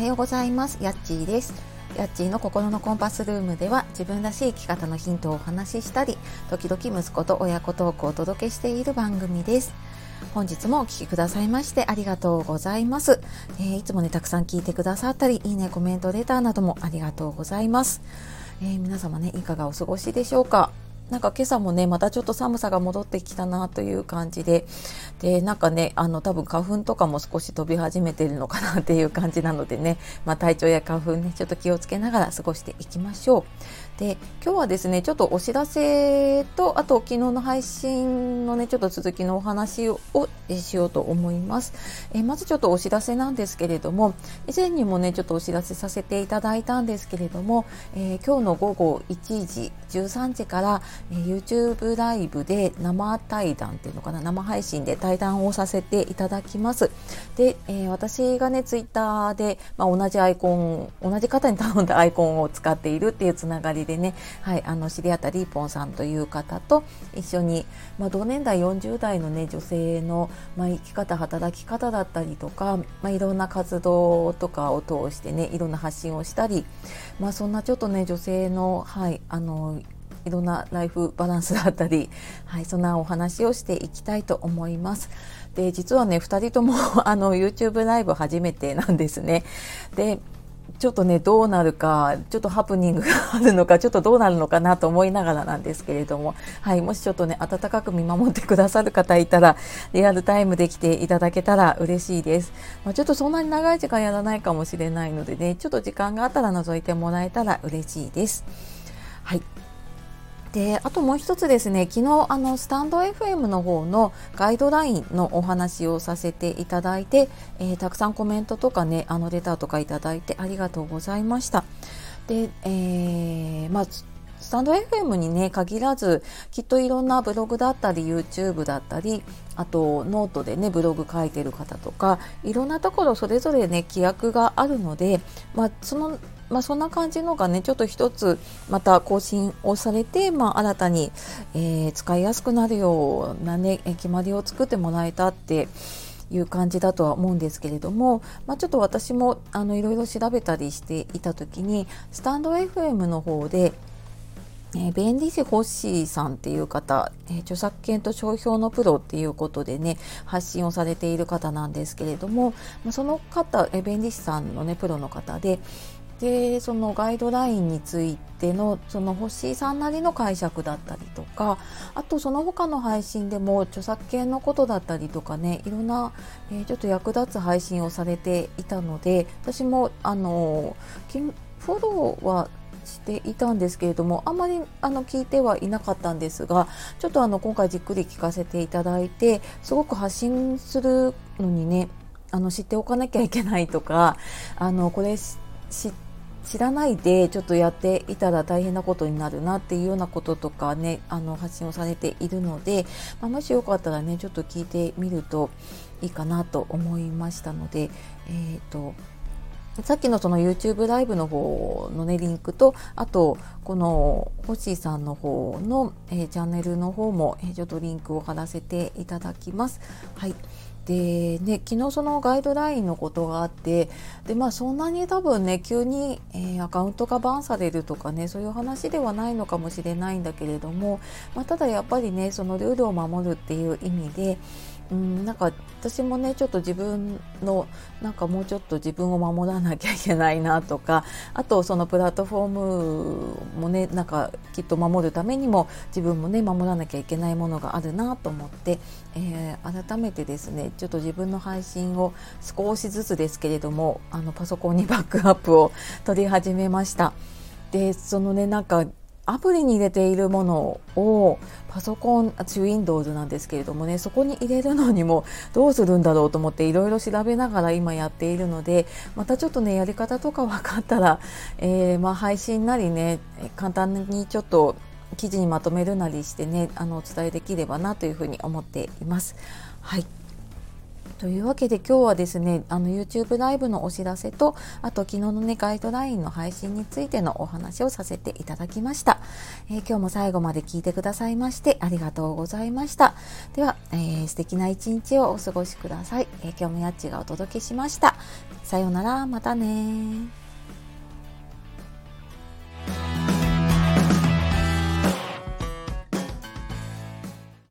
はようございます。やっちーです。やっちーの心のコンパスルームでは自分らしい生き方のヒントをお話ししたり時々息子と親子トークをお届けしている番組です。本日もお聴きくださいましてありがとうございます、えー、いつもねたくさん聞いてくださったりいいねコメントレターなどもありがとうございます、えー、皆様ねいかがお過ごしでしょうか？なんか今朝もね、またちょっと寒さが戻ってきたなという感じで、で、なんかね、あの、多分花粉とかも少し飛び始めてるのかなっていう感じなのでね、まあ体調や花粉ね、ちょっと気をつけながら過ごしていきましょう。で今日はですねちょっとお知らせとあと昨日の配信のねちょっと続きのお話をしようと思います、えまずちょっとお知らせなんですけれども以前にもねちょっとお知らせさせていただいたんですけれども、えー、今日の午後1時13時から、えー、YouTube ライブで生対談っていうのかな生配信で対談をさせていただきます。で、えー、私がねツイッターで、まあ、同じアイコン同じ方に頼んだ アイコンを使っているっていうつながりででね、はい、あの知り合ったリーポンさんという方と一緒に、まあ、同年代40代の、ね、女性の、まあ、生き方働き方だったりとか、まあ、いろんな活動とかを通してねいろんな発信をしたり、まあ、そんなちょっとね女性の,、はい、あのいろんなライフバランスだったり、はい、そんなお話をしていきたいと思います。で実はね2人とも あの YouTube ライブ初めてなんですね。でちょっとねどうなるかちょっとハプニングがあるのかちょっとどうなるのかなと思いながらなんですけれども、はい、もしちょっとね温かく見守ってくださる方いたらリアルタイムで来ていただけたら嬉しいです、まあ、ちょっとそんなに長い時間やらないかもしれないのでねちょっと時間があったら覗いてもらえたら嬉しいですはいであともう一つですね昨日あのスタンド FM の方のガイドラインのお話をさせていただいて、えー、たくさんコメントとかねあのレターとかいただいてありがとうございました。で、えー、まあスタンド FM にね限らずきっといろんなブログだったり YouTube だったりあとノートでねブログ書いてる方とかいろんなところそれぞれね規約があるので、まあ、そのまあ、そんな感じのがねちょっと一つまた更新をされて、まあ、新たに、えー、使いやすくなるようなね決まりを作ってもらえたっていう感じだとは思うんですけれども、まあ、ちょっと私もあのいろいろ調べたりしていた時にスタンド FM の方でえー、弁理士ホッシーさんっていう方、えー、著作権と商標のプロっていうことでね発信をされている方なんですけれども、まあ、その方、えー、弁理士さんのねプロの方ででそのガイドラインについてのその星さんなりの解釈だったりとかあとその他の配信でも著作権のことだったりとかねいろんな、えー、ちょっと役立つ配信をされていたので私もあのフォローはしていたんですけれどもあまりあの聞いてはいなかったんですがちょっとあの今回じっくり聞かせていただいてすごく発信するのにねあの知っておかなきゃいけないとかあのこれ知って知らないでちょっとやっていたら大変なことになるなっていうようなこととかねあの発信をされているので、まあ、もしよかったらねちょっと聞いてみるといいかなと思いましたので、えーと、さっきのその YouTube ライブの方のねリンクとあとこの星さんの方の、えー、チャンネルの方も、えー、ちょっとリンクを貼らせていただきます。はいでね、昨日そのガイドラインのことがあってで、まあ、そんなに多分ね急に、えー、アカウントがバンされるとかねそういう話ではないのかもしれないんだけれども、まあ、ただやっぱりねそのルールを守るっていう意味でうん、なんか私もねちょっと自分のなんかもうちょっと自分を守らなきゃいけないなとかあとそのプラットフォームもねなんかきっと守るためにも自分もね守らなきゃいけないものがあるなと思って、えー、改めてですねちょっと自分の配信を少しずつですけれどもあのパソコンにバックアップを取り始めました。でそのねなんかアプリに入れているものをパソコン、私 Windows なんですけれどもね、そこに入れるのにもどうするんだろうと思っていろいろ調べながら今やっているので、またちょっとね、やり方とか分かったら、えー、まあ配信なりね、簡単にちょっと記事にまとめるなりしてね、あのお伝えできればなというふうに思っています。はい。というわけで今日はですねあの YouTube ライブのお知らせとあと昨日のねガイドラインの配信についてのお話をさせていただきました、えー、今日も最後まで聞いてくださいましてありがとうございました。では、えー、素敵な一日をお過ごしください、えー、今日もやっちがお届けしました。さようならまたね